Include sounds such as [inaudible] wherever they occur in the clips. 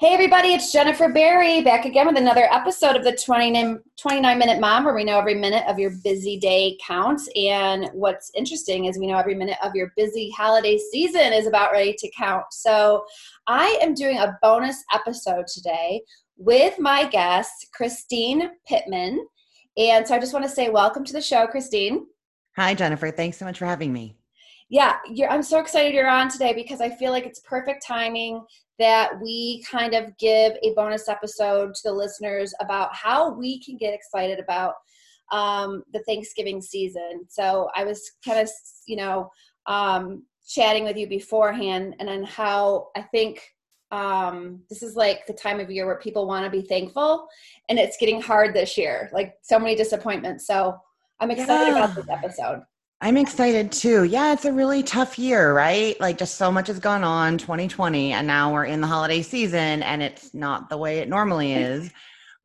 Hey, everybody, it's Jennifer Barry back again with another episode of the 29, 29 Minute Mom, where we know every minute of your busy day counts. And what's interesting is we know every minute of your busy holiday season is about ready to count. So I am doing a bonus episode today with my guest, Christine Pittman. And so I just want to say welcome to the show, Christine. Hi, Jennifer. Thanks so much for having me. Yeah, I'm so excited you're on today because I feel like it's perfect timing that we kind of give a bonus episode to the listeners about how we can get excited about um, the Thanksgiving season. So I was kind of, you know, um, chatting with you beforehand and then how I think um, this is like the time of year where people want to be thankful and it's getting hard this year, like so many disappointments. So I'm excited yeah. about this episode. I'm excited too. Yeah, it's a really tough year, right? Like just so much has gone on 2020 and now we're in the holiday season and it's not the way it normally [laughs] is.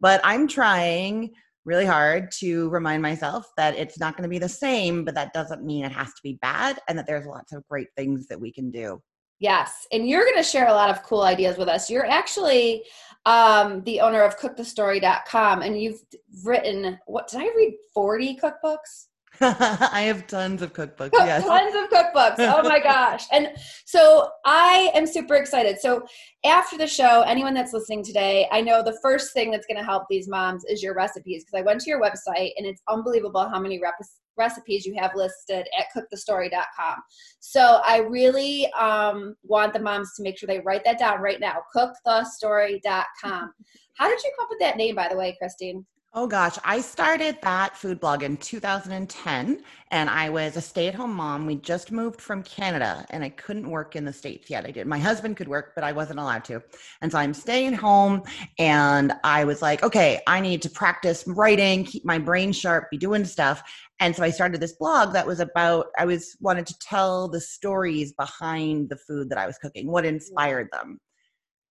But I'm trying really hard to remind myself that it's not going to be the same, but that doesn't mean it has to be bad and that there's lots of great things that we can do. Yes, and you're going to share a lot of cool ideas with us. You're actually um, the owner of cookthestory.com and you've written what did I read 40 cookbooks? [laughs] I have tons of cookbooks. [laughs] Yes. Tons of cookbooks. Oh my [laughs] gosh. And so I am super excited. So after the show, anyone that's listening today, I know the first thing that's going to help these moms is your recipes because I went to your website and it's unbelievable how many rep- recipes you have listed at cookthestory.com. So I really um, want the moms to make sure they write that down right now. Cookthestory.com. How did you come up with that name, by the way, Christine? Oh gosh, I started that food blog in 2010 and I was a stay at home mom. We just moved from Canada and I couldn't work in the States yet. I did. My husband could work, but I wasn't allowed to. And so I'm staying home and I was like, okay, I need to practice writing, keep my brain sharp, be doing stuff. And so I started this blog that was about, I was wanted to tell the stories behind the food that I was cooking, what inspired them.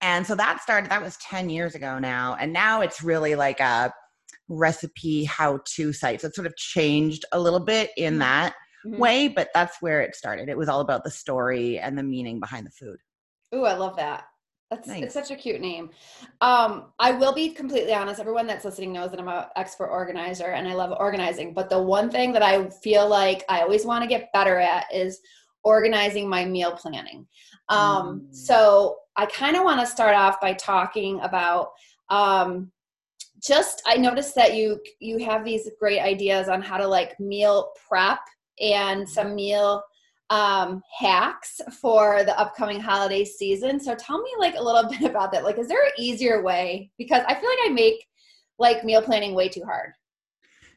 And so that started, that was 10 years ago now. And now it's really like a, recipe how to site. So it sort of changed a little bit in mm-hmm. that mm-hmm. way, but that's where it started. It was all about the story and the meaning behind the food. Ooh, I love that. That's nice. it's such a cute name. Um, I will be completely honest. Everyone that's listening knows that I'm an expert organizer and I love organizing. But the one thing that I feel like I always want to get better at is organizing my meal planning. Um, mm. So I kind of want to start off by talking about um, just i noticed that you you have these great ideas on how to like meal prep and mm-hmm. some meal um, hacks for the upcoming holiday season. So tell me like a little [laughs] bit about that. Like is there an easier way? Because i feel like i make like meal planning way too hard.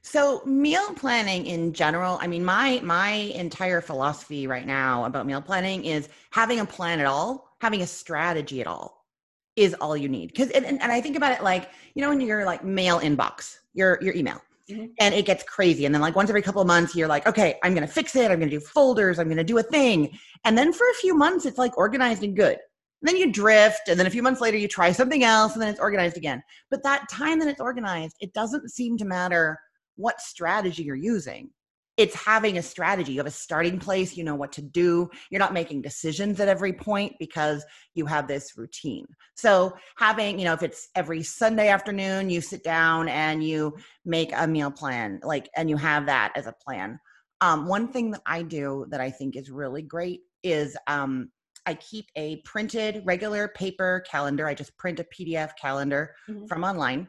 So meal planning in general, I mean my my entire philosophy right now about meal planning is having a plan at all, having a strategy at all is all you need. Because and, and, I think about it like, you know, when you're like mail inbox, your your email. Mm-hmm. And it gets crazy. And then like once every couple of months, you're like, okay, I'm gonna fix it, I'm gonna do folders, I'm gonna do a thing. And then for a few months it's like organized and good. And then you drift, and then a few months later you try something else, and then it's organized again. But that time that it's organized, it doesn't seem to matter what strategy you're using it's having a strategy. You have a starting place, you know what to do. You're not making decisions at every point because you have this routine. So, having, you know, if it's every Sunday afternoon, you sit down and you make a meal plan, like, and you have that as a plan. Um, one thing that I do that I think is really great is um, I keep a printed regular paper calendar. I just print a PDF calendar mm-hmm. from online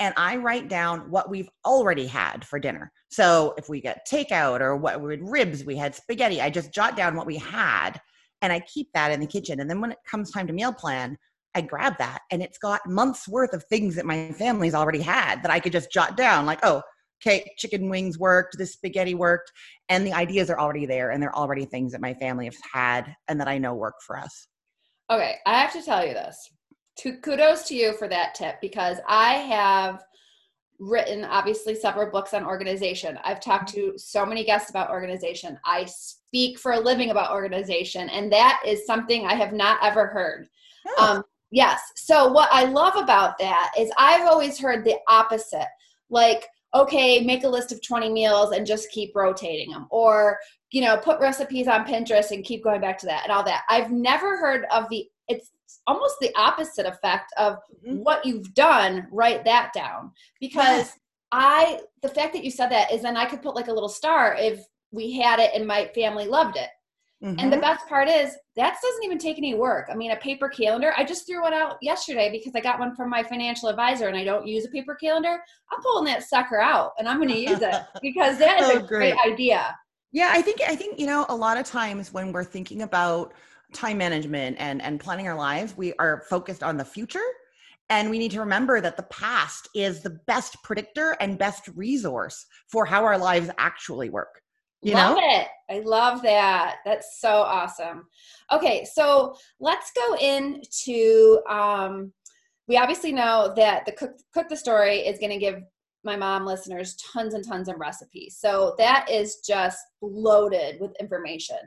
and I write down what we've already had for dinner. So if we get takeout or what we had ribs, we had spaghetti, I just jot down what we had and I keep that in the kitchen. And then when it comes time to meal plan, I grab that and it's got months worth of things that my family's already had that I could just jot down like, oh, okay, chicken wings worked, this spaghetti worked. And the ideas are already there and they're already things that my family has had and that I know work for us. Okay, I have to tell you this to, kudos to you for that tip because I have written obviously several books on organization. I've talked to so many guests about organization. I speak for a living about organization, and that is something I have not ever heard. Oh. Um, yes. So, what I love about that is I've always heard the opposite like, okay, make a list of 20 meals and just keep rotating them, or, you know, put recipes on Pinterest and keep going back to that and all that. I've never heard of the it's almost the opposite effect of mm-hmm. what you've done write that down because yes. i the fact that you said that is then i could put like a little star if we had it and my family loved it mm-hmm. and the mm-hmm. best part is that doesn't even take any work i mean a paper calendar i just threw one out yesterday because i got one from my financial advisor and i don't use a paper calendar i'm pulling that sucker out and i'm going to use it [laughs] because that is oh, a great. great idea yeah i think i think you know a lot of times when we're thinking about time management and and planning our lives we are focused on the future. And we need to remember that the past is the best predictor and best resource for how our lives actually work. You love know? it. I love that. That's so awesome. Okay so let's go into um we obviously know that the cook cook the story is going to give my mom listeners tons and tons of recipes. So that is just loaded with information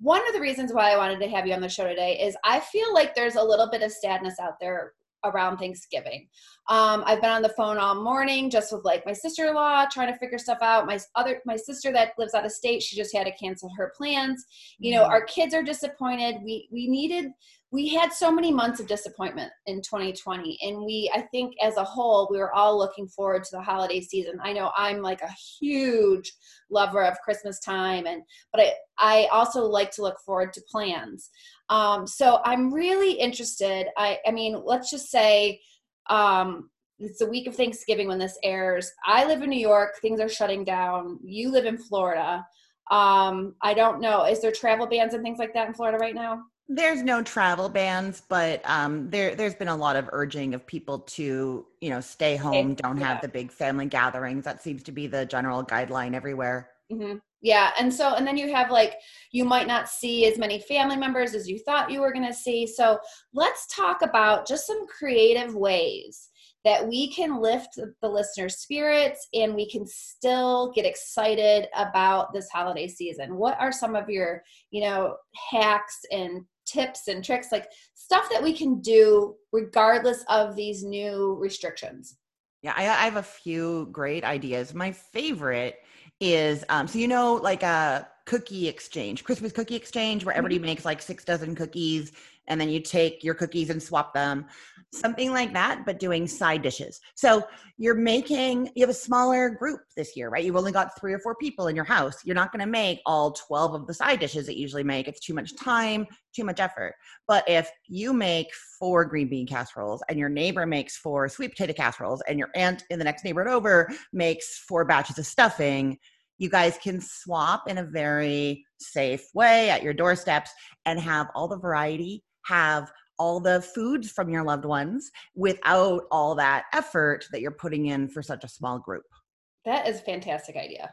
one of the reasons why I wanted to have you on the show today is I feel like there's a little bit of sadness out there around Thanksgiving. Um, I've been on the phone all morning just with like my sister-in-law trying to figure stuff out. My other my sister that lives out of state, she just had to cancel her plans. You know, mm-hmm. our kids are disappointed. We we needed we had so many months of disappointment in 2020 and we i think as a whole we were all looking forward to the holiday season. I know i'm like a huge lover of christmas time and but i i also like to look forward to plans. Um, so i'm really interested i i mean let's just say um, it's the week of thanksgiving when this airs. I live in new york things are shutting down. You live in florida. Um, i don't know is there travel bans and things like that in florida right now there's no travel bans, but um, there there's been a lot of urging of people to you know stay home, don't yeah. have the big family gatherings. That seems to be the general guideline everywhere. Mm-hmm. Yeah, and so and then you have like you might not see as many family members as you thought you were going to see. So let's talk about just some creative ways that we can lift the listener's spirits and we can still get excited about this holiday season what are some of your you know hacks and tips and tricks, like stuff that we can do regardless of these new restrictions? Yeah, I, I have a few great ideas. My favorite is um, so you know, like a cookie exchange, Christmas cookie exchange, where everybody mm-hmm. makes like six dozen cookies and then you take your cookies and swap them something like that but doing side dishes. So you're making you have a smaller group this year right? You've only got three or four people in your house. You're not going to make all 12 of the side dishes that you usually make. It's too much time too much effort. But if you make four green bean casseroles and your neighbor makes four sweet potato casseroles and your aunt in the next neighborhood over makes four batches of stuffing you guys can swap in a very safe way at your doorsteps and have all the variety have all the foods from your loved ones without all that effort that you're putting in for such a small group. That is a fantastic idea.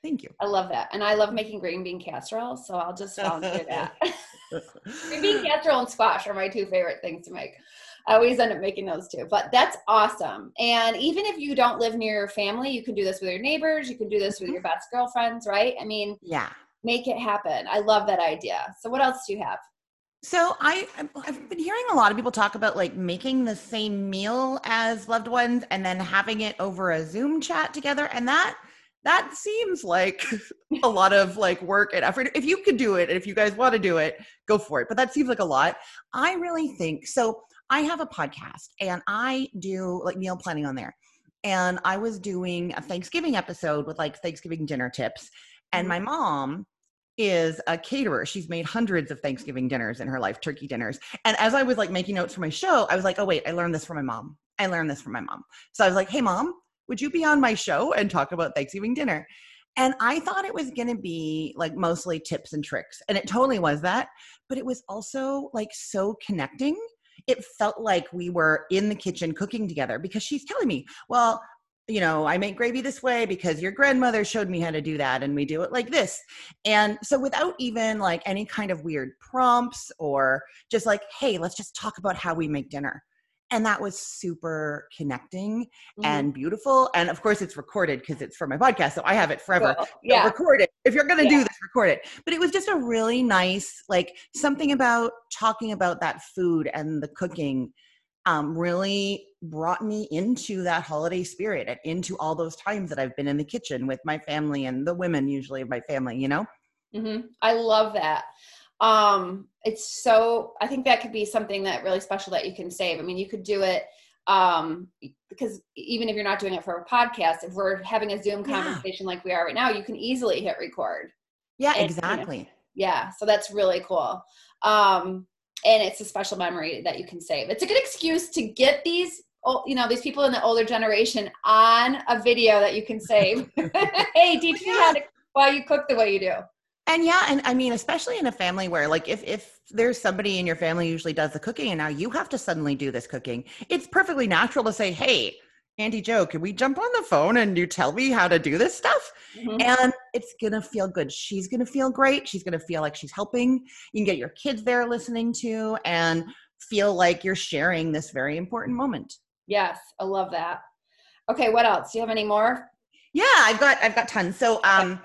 Thank you. I love that. And I love making green bean casserole, so I'll just volunteer that. [laughs] green bean casserole and squash are my two favorite things to make. I always end up making those too. But that's awesome. And even if you don't live near your family, you can do this with your neighbors, you can do this with mm-hmm. your best girlfriends, right? I mean, yeah. Make it happen. I love that idea. So what else do you have? So I I've been hearing a lot of people talk about like making the same meal as loved ones and then having it over a Zoom chat together and that that seems like [laughs] a lot of like work and effort. If you could do it and if you guys want to do it, go for it. But that seems like a lot. I really think so I have a podcast and I do like meal planning on there. And I was doing a Thanksgiving episode with like Thanksgiving dinner tips and mm-hmm. my mom is a caterer. She's made hundreds of Thanksgiving dinners in her life, turkey dinners. And as I was like making notes for my show, I was like, oh, wait, I learned this from my mom. I learned this from my mom. So I was like, hey, mom, would you be on my show and talk about Thanksgiving dinner? And I thought it was going to be like mostly tips and tricks. And it totally was that. But it was also like so connecting. It felt like we were in the kitchen cooking together because she's telling me, well, you know, I make gravy this way because your grandmother showed me how to do that and we do it like this. And so without even like any kind of weird prompts or just like, hey, let's just talk about how we make dinner. And that was super connecting mm-hmm. and beautiful. And of course, it's recorded because it's for my podcast. So I have it forever. Cool. Yeah. So record it. If you're going to yeah. do this, record it. But it was just a really nice, like something about talking about that food and the cooking um, really brought me into that holiday spirit and into all those times that I've been in the kitchen with my family and the women usually of my family, you know? Mm-hmm. I love that. Um it's so i think that could be something that really special that you can save. I mean you could do it um because even if you're not doing it for a podcast if we're having a zoom conversation yeah. like we are right now you can easily hit record. Yeah and, exactly you know, yeah so that's really cool. Um and it's a special memory that you can save. It's a good excuse to get these you know these people in the older generation on a video that you can save. [laughs] [laughs] Hey teach me how to while you cook the way you do and yeah and i mean especially in a family where like if if there's somebody in your family usually does the cooking and now you have to suddenly do this cooking it's perfectly natural to say hey Andy Joe, can we jump on the phone and you tell me how to do this stuff? Mm-hmm. And it's gonna feel good. She's gonna feel great. She's gonna feel like she's helping. You can get your kids there listening to and feel like you're sharing this very important moment. Yes, I love that. Okay, what else? Do you have any more? Yeah, I've got I've got tons. So um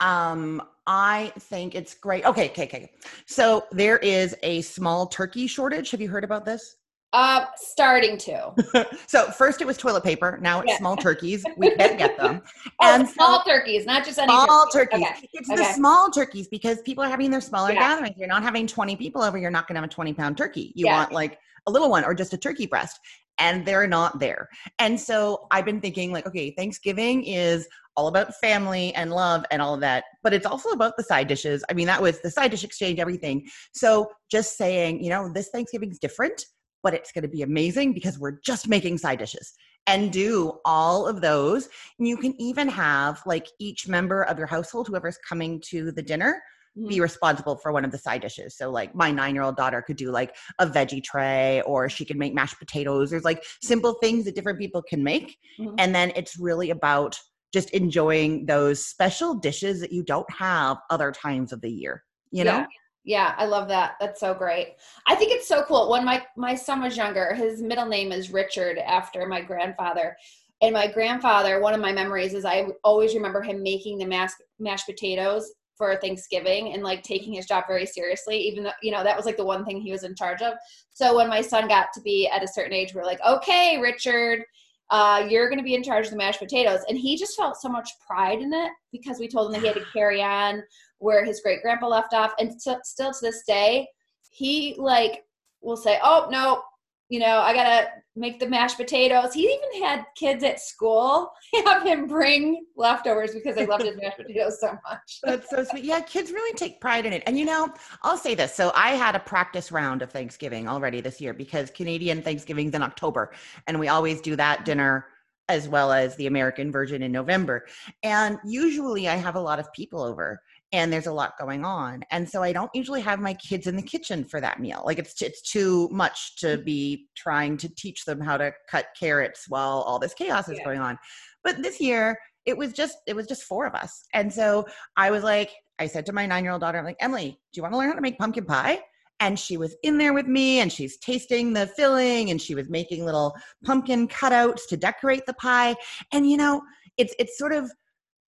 um I think it's great. Okay, okay, okay. So there is a small turkey shortage. Have you heard about this? Uh, starting to. [laughs] so first it was toilet paper. Now it's yeah. small turkeys. [laughs] We can't get them. oh, and small so, turkeys, not just any small turkeys. Okay. It's okay. the small turkeys because people are having their smaller yeah. gatherings. You're not having 20 people over. You're not going to have a 20 pound turkey. You yeah. want like a little one or just a turkey breast and they're not there. And so I've been thinking, like, okay, Thanksgiving is all about family and love and all of that, but it's also about the side dishes. I mean, that was the side dish exchange, everything. So just saying, you know, this Thanksgiving's different, but it's going to be amazing because we're just making side dishes and do all of those. You can even have like each member of your household, whoever's coming to the dinner, be mm-hmm. responsible for one of the side dishes. So like my 9-year-old daughter could do like a veggie tray or she could make mashed potatoes. There's like simple things that different people can make mm-hmm. and then it's really about just enjoying those special dishes that you don't have other times of the year, you know? Yeah. Yeah, I love that. That's so great. I think it's so cool. When my my son was younger, his middle name is Richard after my grandfather. And my grandfather, one of my memories is I always remember him making the mashed mashed potatoes for Thanksgiving and like taking his job very seriously, even though, you know, that was like the one thing he was in charge of. So when my son got to be at a certain age, we are like, okay, Richard, uh, you're going to be in charge of the mashed potatoes. And he just felt so much pride in it because we told him that he had to carry on where his great grandpa left off. And t- still to this day, he like will say, oh, no, you know, I gotta make the mashed potatoes. He even had kids at school [laughs] have him bring leftovers because they loved his mashed [laughs] potatoes so much. That's so sweet. Yeah, kids really take pride in it. And you know, I'll say this. So I had a practice round of Thanksgiving already this year because Canadian Thanksgiving's in October, and we always do that dinner as well as the American version in November. And usually I have a lot of people over and there's a lot going on and so i don't usually have my kids in the kitchen for that meal like it's it's too much to mm-hmm. be trying to teach them how to cut carrots while all this chaos is yeah. going on but this year it was just it was just four of us and so i was like i said to my nine year old daughter i'm like emily do you want to learn how to make pumpkin pie and she was in there with me and she's tasting the filling and she was making little pumpkin cutouts to decorate the pie and you know it's it's sort of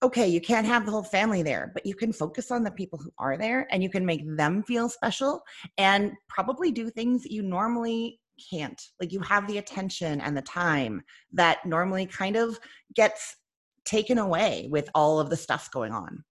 okay, you can't have the whole family there, but you can focus on the people who are there and you can make them feel special and probably do things that you normally can't. Like you have the attention and the time that normally kind of gets taken away with all of the stuff going on.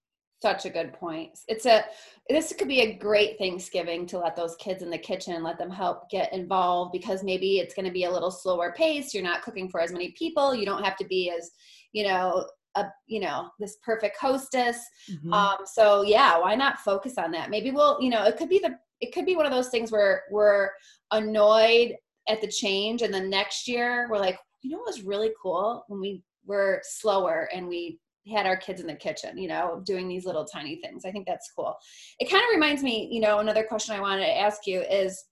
Such a good point. It's a this could be a great Thanksgiving to let those kids in the kitchen let them help get involved because maybe it's going to be a little slower pace. You're not cooking for as many people. You don't have to be as you know a you know this perfect hostess. Mm-hmm. um so yeah why not focus on that? Maybe we'll you know it could be the it could be one of those things where we're annoyed at the change and the next year we're like you know what was really cool? When we were slower and we had our kids in the kitchen you know doing these little tiny things. I think that's cool. It kind of reminds me you know another question i wanted to ask you is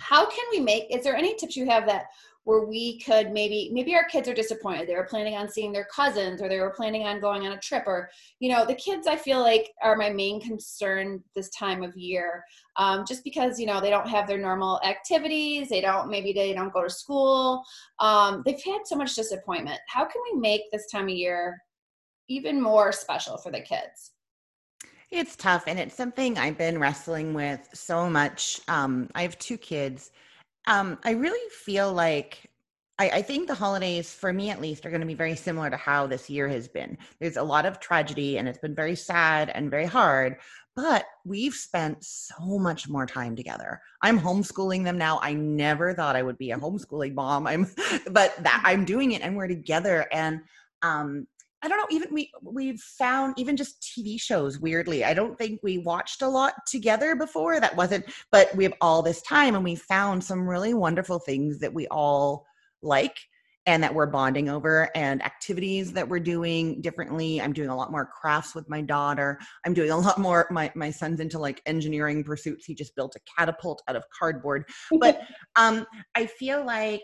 how can we make is there any tips you have that where we could maybe maybe our kids are disappointed. They were planning on seeing their cousins or they were planning on going on a trip or you know the kids i feel like are my main concern this time of year um, just because you know they don't have their normal activities. They don't maybe they don't go to school. Um, they've had so much disappointment. How can we make this time of year even more special for the kids? It's tough and it's something i've been wrestling with so much. Um, i have two kids um, I really feel like I, I, think the holidays, for me at least, are going to be very similar to how this year has been. There's a lot of tragedy and it's been very sad and very hard. but we've spent so much more time together. I'm homeschooling them now. I never thought I would be a homeschooling mom. I'm [laughs] but that I'm doing it and we're together and um I don't know even we we've found even just TV shows weirdly. I don't think we watched a lot together before. That wasn't but we have all this time and we found some really wonderful things that we all like and that we're bonding over and activities that we're doing differently i'm doing a lot more crafts with my daughter i'm doing a lot more my, my son's into like engineering pursuits he just built a catapult out of cardboard but [laughs] um i feel like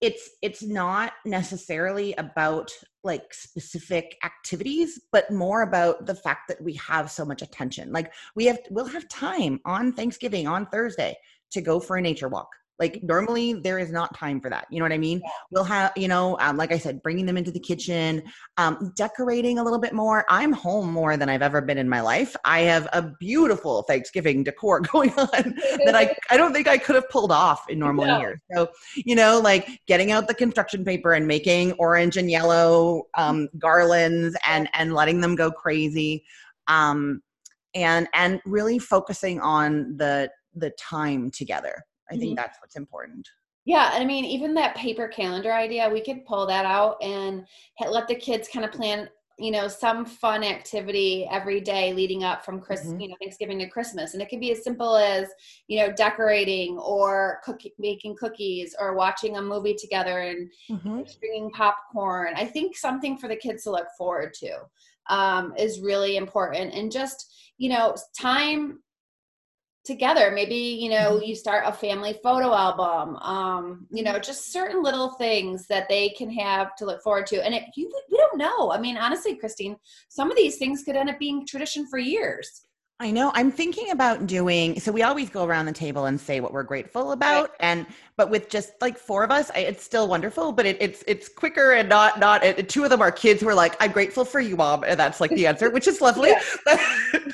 it's it's not necessarily about like specific activities but more about the fact that we have so much attention. Like we have we'll have time on thanksgiving on thursday to go for a nature walk like normally there is not time for that. You know what I mean? Yeah. We'll have, you know, um, like I said, bringing them into the kitchen, um, decorating a little bit more. I'm home more than I've ever been in my life. I have a beautiful Thanksgiving decor [laughs] going on that I, [laughs] I don't think I could have pulled off in normal no. years. So, you know, like getting out the construction paper and making orange and yellow um, [laughs] garlands and, and letting them go crazy. Um, and, and really focusing on the, the time together I think mm-hmm. that's what's important. Yeah, and I mean, even that paper calendar idea, we could pull that out and let the kids kind of plan, you know, some fun activity every day leading up from Christmas, mm-hmm. you know, Thanksgiving to Christmas, and it could be as simple as, you know, decorating or cooking, making cookies or watching a movie together and mm-hmm. stringing popcorn. I think something for the kids to look forward to um, is really important, and just you know, time together maybe you know mm-hmm. you start a family photo album um you know mm-hmm. just certain little things that they can have to look forward to and it you we don't know i mean honestly christine some of these things could end up being tradition for years I know. I'm thinking about doing so we always go around the table and say what we're grateful about right. and but with just like four of us, I, it's still wonderful, but it, it's it's quicker and not not it, two of them are kids who are like I'm grateful for you mom and that's like the [laughs] answer, which is lovely. [laughs] [laughs]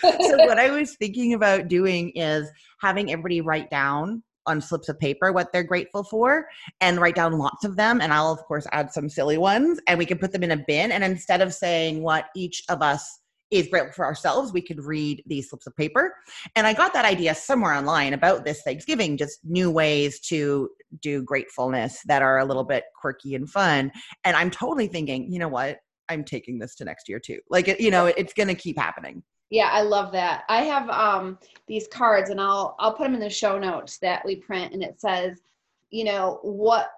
so what I was thinking about doing is having everybody write down on slips of paper what they're grateful for and write down lots of them and I'll of course add some silly ones and we can put them in a bin and instead of saying what each of us is grateful for ourselves, we could read these slips of paper. And I got that idea somewhere online about this Thanksgiving, just new ways to do gratefulness that are a little bit quirky and fun. And I'm totally thinking, you know what? I'm taking this to next year too. Like, you know, it's going to keep happening. Yeah, I love that. I have um, these cards, and I'll I'll put them in the show notes that we print, and it says, you know, what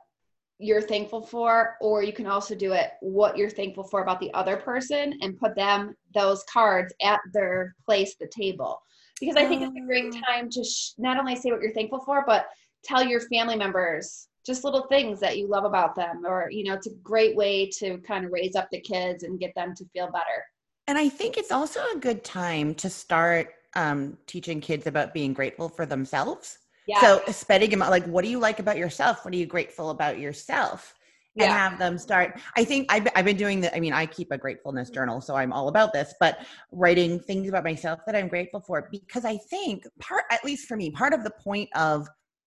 you're thankful for or you can also do it what you're thankful for about the other person and put them those cards at their place the table. Because i think it's a great oh. time to sh- not only say what you're thankful for but tell your family members just little things that you love about them or you know it's a great way to kind of raise up the kids and get them to feel better. And i think it's also a good time to start um, teaching kids about being grateful for themselves yeah. So spending them like, what do you like about yourself? What are you grateful about yourself? And yeah. have them start. I think I've, I've been doing that. I mean, I keep a gratefulness journal, so I'm all about this, but writing things about myself that I'm grateful for because I think part, at least for me, part of the point of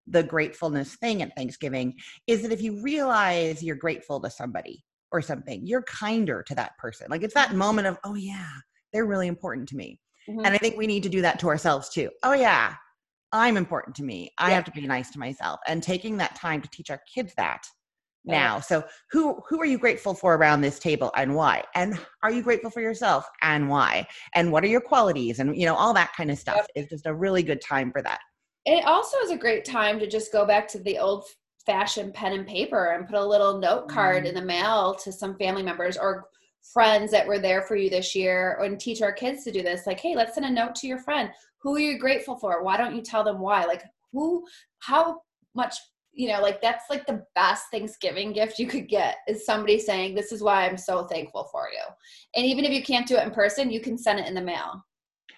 the gratefulness thing at Thanksgiving is that if you realize you're grateful to somebody or something, you're kinder to that person. Like it's that mm-hmm. moment of, oh, yeah, they're really important to me. Mm-hmm. And I think we need to do that to ourselves too. Oh, yeah, I'm important to me. I yeah. have to be nice to myself. And taking that time to teach our kids that yeah. now. So who who are you grateful for around this table and why? And are you grateful for yourself and why? And what are your qualities? And you know, all that kind of stuff yep. is just a really good time for that. It also is a great time to just go back to the old fashioned pen and paper and put a little note card mm. in the mail to some family members or friends that were there for you this year and teach our kids to do this like hey let's send a note to your friend who are you grateful for? Why don't you tell them why? Like who how much you know like that's like the best thanksgiving gift you could get is somebody saying this is why i'm so thankful for you. And even if you can't do it in person you can send it in the mail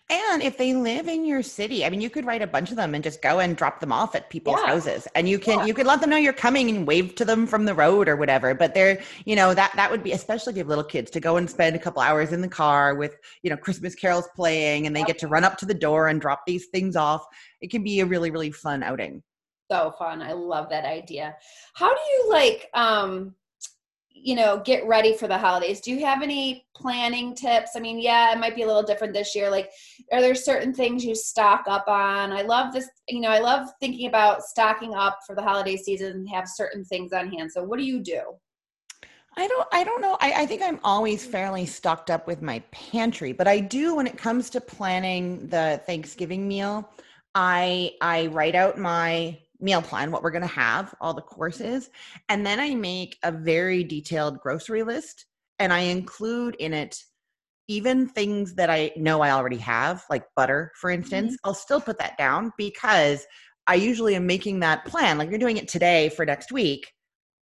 and if they live in your city, I mean, you could write a bunch of them and just go and drop them off at people's yeah. houses, and you can yeah. you could let them know you're coming and wave to them from the road or whatever. But they're you know that that would be especially if you have little kids to go and spend a couple hours in the car with you know Christmas carols playing, and they get to run up to the door and drop these things off. It can be a really really fun outing. So fun! I love that idea. How do you like? um you know get ready for the holidays. Do you have any planning tips? I mean yeah it might be a little different this year. Like are there certain things you stock up on? I love this you know i love thinking about stocking up for the holiday season and have certain things on hand. So what do you do? I don't I don't know. I, I think I'm always fairly stocked up with my pantry, but I do when it comes to planning the Thanksgiving meal, I I write out my meal plan, what we're going to have, all the courses. And then I make a very detailed grocery list and I include in it even things that I know I already have, like butter, for instance. Mm-hmm. I'll still put that down because I usually am making that plan. Like you're doing it today for next week.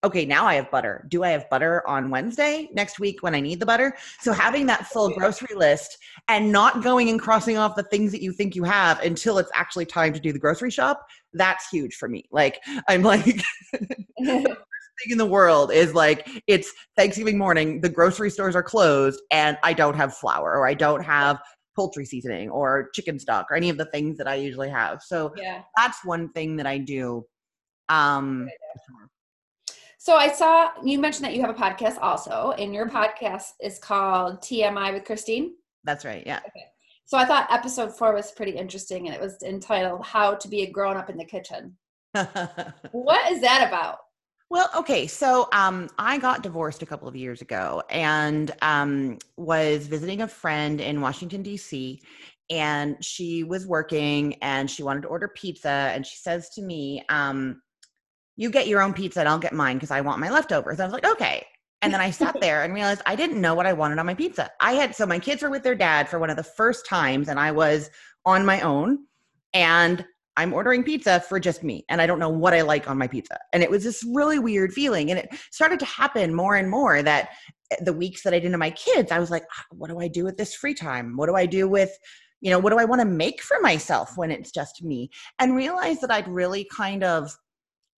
Okay, now I have butter. Do I have butter on Wednesday next week when I need the butter? So having that full grocery list and not going and crossing off the things that you think you have until it's actually time to do the grocery shop that's huge for me. Like I'm like [laughs] the worst thing in the world is like it's Thanksgiving morning, the grocery stores are closed and I don't have flour or I don't have poultry seasoning or chicken stock or any of the things that I usually have. So yeah. that's one thing that I do. Um so I saw you mentioned that you have a podcast also, and your podcast is called TMI with Christine. That's right. Yeah. Okay. So I thought episode four was pretty interesting, and it was entitled "How to Be a Grown Up in the Kitchen." [laughs] what is that about? Well, okay, so um, I got divorced a couple of years ago, and um, was visiting a friend in Washington D.C. And she was working, and she wanted to order pizza, and she says to me, um, "You get your own pizza, and I'll get mine because I want my leftovers." I was like, "Okay." And then I sat [laughs] there and realized I didn't know what I wanted on my pizza. I had, so my kids were with their dad for one of the first times, and I was on my own. And I'm ordering pizza for just me, and I don't know what I like on my pizza. And it was this really weird feeling. And it started to happen more and more that eh, the weeks that I didn't have my kids, I was like, ah, what do I do with this free time? What do I do with, you know, what do I want to make for myself when it's just me? And realize that I'd really kind of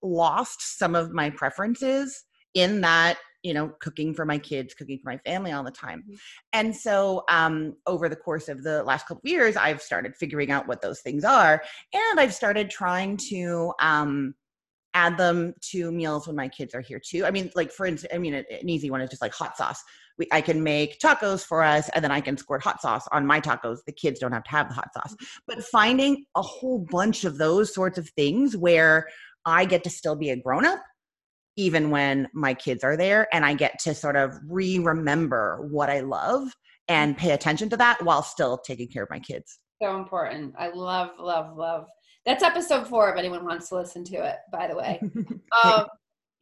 lost some of my preferences in that you know cooking for my kids cooking for my family all the time. Mm-hmm. and so um, over the course of the last couple of years i've started figuring out what those things are and i've started trying to um, add them to meals when my kids are here too. I mean like for instance i mean an easy one is just like hot sauce. We, i can make tacos for us and then i can squirt hot sauce on my tacos. The kids don't have to have the hot sauce. Mm-hmm. but finding a whole bunch of those sorts of things where i get to still be a grown up even when my kids are there and i get to sort of re-remember what i love and pay attention to that while still taking care of my kids. So important. I love love love. That's episode four if anyone wants to listen to it by the way. [laughs] Um,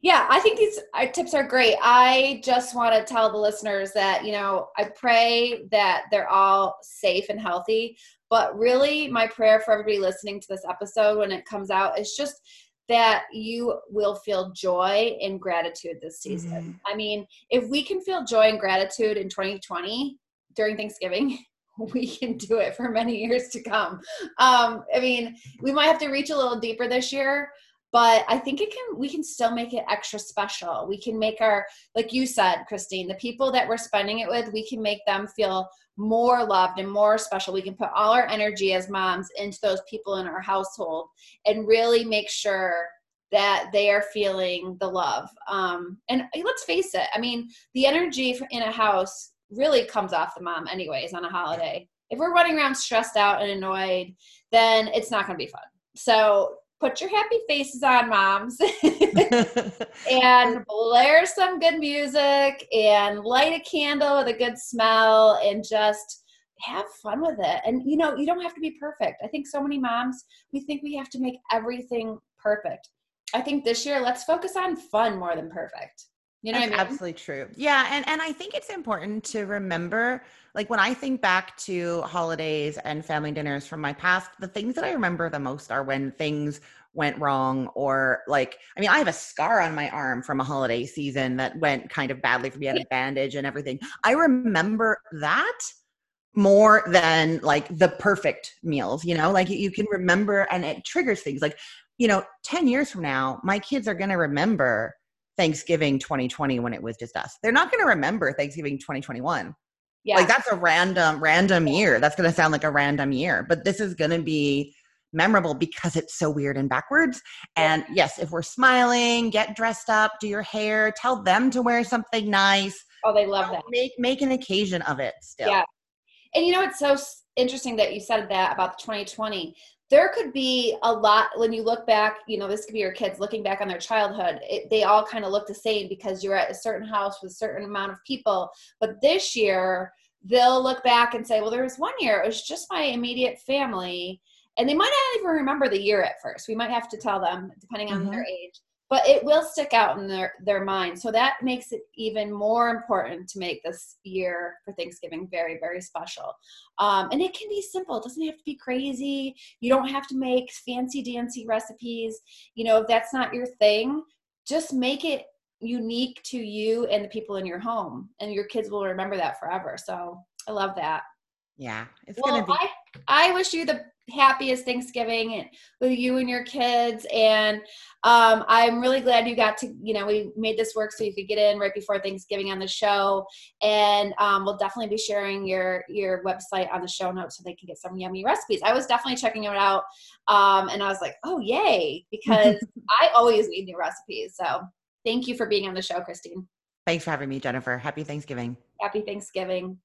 yeah i think these uh, tips are great. I just want to tell the listeners that you know i pray that they're all safe and healthy but really my prayer for everybody listening to this episode when it comes out is just that you will feel joy and gratitude this season. Mm-hmm. I mean, if we can feel joy and gratitude in 2020 during Thanksgiving, [laughs] we can do it for many years to come. Um, I mean, we might have to reach a little deeper this year, but I think it can we can still make it extra special. We can make our like you said, Christine, the people that we're spending it with, we can make them feel more loved and more special. We can put all our energy as moms into those people in our household and really make sure that they are feeling the love. Um, and let's face it, I mean, the energy in a house really comes off the mom, anyways, on a holiday. If we're running around stressed out and annoyed, then it's not going to be fun. So put your happy faces on, moms, [laughs] [laughs] and blare some good music and light a candle with a good smell and just have fun with it. And you know, you don't have to be perfect. I think so many moms, we think we have to make everything perfect. I think this year, let's focus on fun more than perfect. You know That's I mean? absolutely true. Yeah, and and I think it's important to remember like when I think back to holidays and family dinners from my past, the things that I remember the most are when things went wrong or like I mean I have a scar on my arm from a holiday season that went kind of badly for me. I had a bandage and everything. I remember that more than like the perfect meals, you know, like you can remember and it triggers things like, you know, 10 years from now, my kids are going to remember Thanksgiving 2020 when it was just us. They're not going to remember Thanksgiving 2021. Yeah. Like that's a random random year. That's going to sound like a random year, but this is going to be memorable because it's so weird and backwards. And yes, if we're smiling, get dressed up, do your hair, tell them to wear something nice. Oh, they love that. Make make an occasion of it still. Yeah. And you know it's so interesting that you said that about the 2020 there could be a lot when you look back you know this could be your kids looking back on their childhood it, they all kind of look the same because you're at a certain house with a certain amount of people. But this year they'll look back and say well there was one year it was just my immediate family. And they might not even remember the year at first. We might have to tell them depending on mm-hmm. their age but it will stick out in their their mind. So that makes it even more important to make this year for thanksgiving very very special. Um, and it can be simple. It doesn't have to be crazy. You don't have to make fancy dancy recipes. You know if that's not your thing just make it unique to you and the people in your home. And your kids will remember that forever. So i love that. Yeah it's well, gonna be I, I wish you the happiest Thanksgiving with you and your kids. And um, I'm really glad you got to, you know, we made this work so you could get in right before Thanksgiving on the show. And um, we'll definitely be sharing your your website on the show notes so they can get some yummy recipes. I was definitely checking it out, um, and I was like, oh yay, because [laughs] I always need new recipes. So thank you for being on the show, Christine. Thanks for having me, Jennifer. Happy Thanksgiving. Happy Thanksgiving.